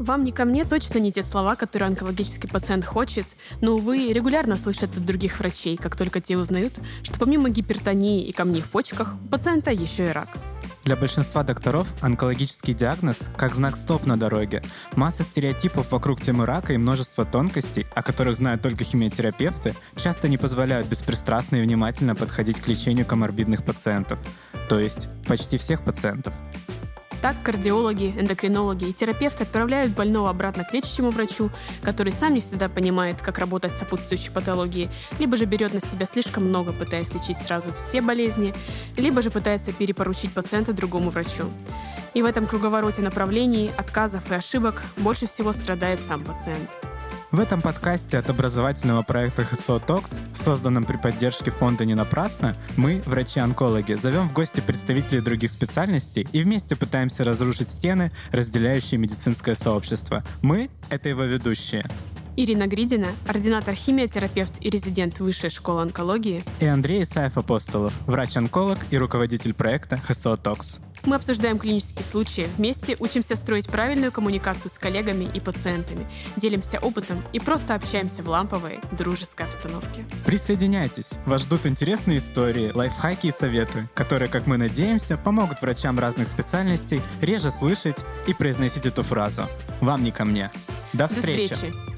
Вам не ко мне точно не те слова, которые онкологический пациент хочет, но, увы, регулярно слышат от других врачей, как только те узнают, что помимо гипертонии и камней в почках, у пациента еще и рак. Для большинства докторов онкологический диагноз как знак стоп на дороге. Масса стереотипов вокруг темы рака и множество тонкостей, о которых знают только химиотерапевты, часто не позволяют беспристрастно и внимательно подходить к лечению коморбидных пациентов. То есть почти всех пациентов. Так кардиологи, эндокринологи и терапевты отправляют больного обратно к лечащему врачу, который сам не всегда понимает, как работать с сопутствующей патологией, либо же берет на себя слишком много, пытаясь лечить сразу все болезни, либо же пытается перепоручить пациента другому врачу. И в этом круговороте направлений, отказов и ошибок больше всего страдает сам пациент. В этом подкасте от образовательного проекта ХСО Токс, созданном при поддержке фонда «Не напрасно», мы, врачи-онкологи, зовем в гости представителей других специальностей и вместе пытаемся разрушить стены, разделяющие медицинское сообщество. Мы — это его ведущие. Ирина Гридина, ординатор химиотерапевт и резидент Высшей школы онкологии. И Андрей Исаев Апостолов, врач-онколог и руководитель проекта ХСО Токс. Мы обсуждаем клинические случаи, вместе учимся строить правильную коммуникацию с коллегами и пациентами, делимся опытом и просто общаемся в ламповой, дружеской обстановке. Присоединяйтесь! Вас ждут интересные истории, лайфхаки и советы, которые, как мы надеемся, помогут врачам разных специальностей реже слышать и произносить эту фразу. Вам не ко мне. До встречи! До встречи.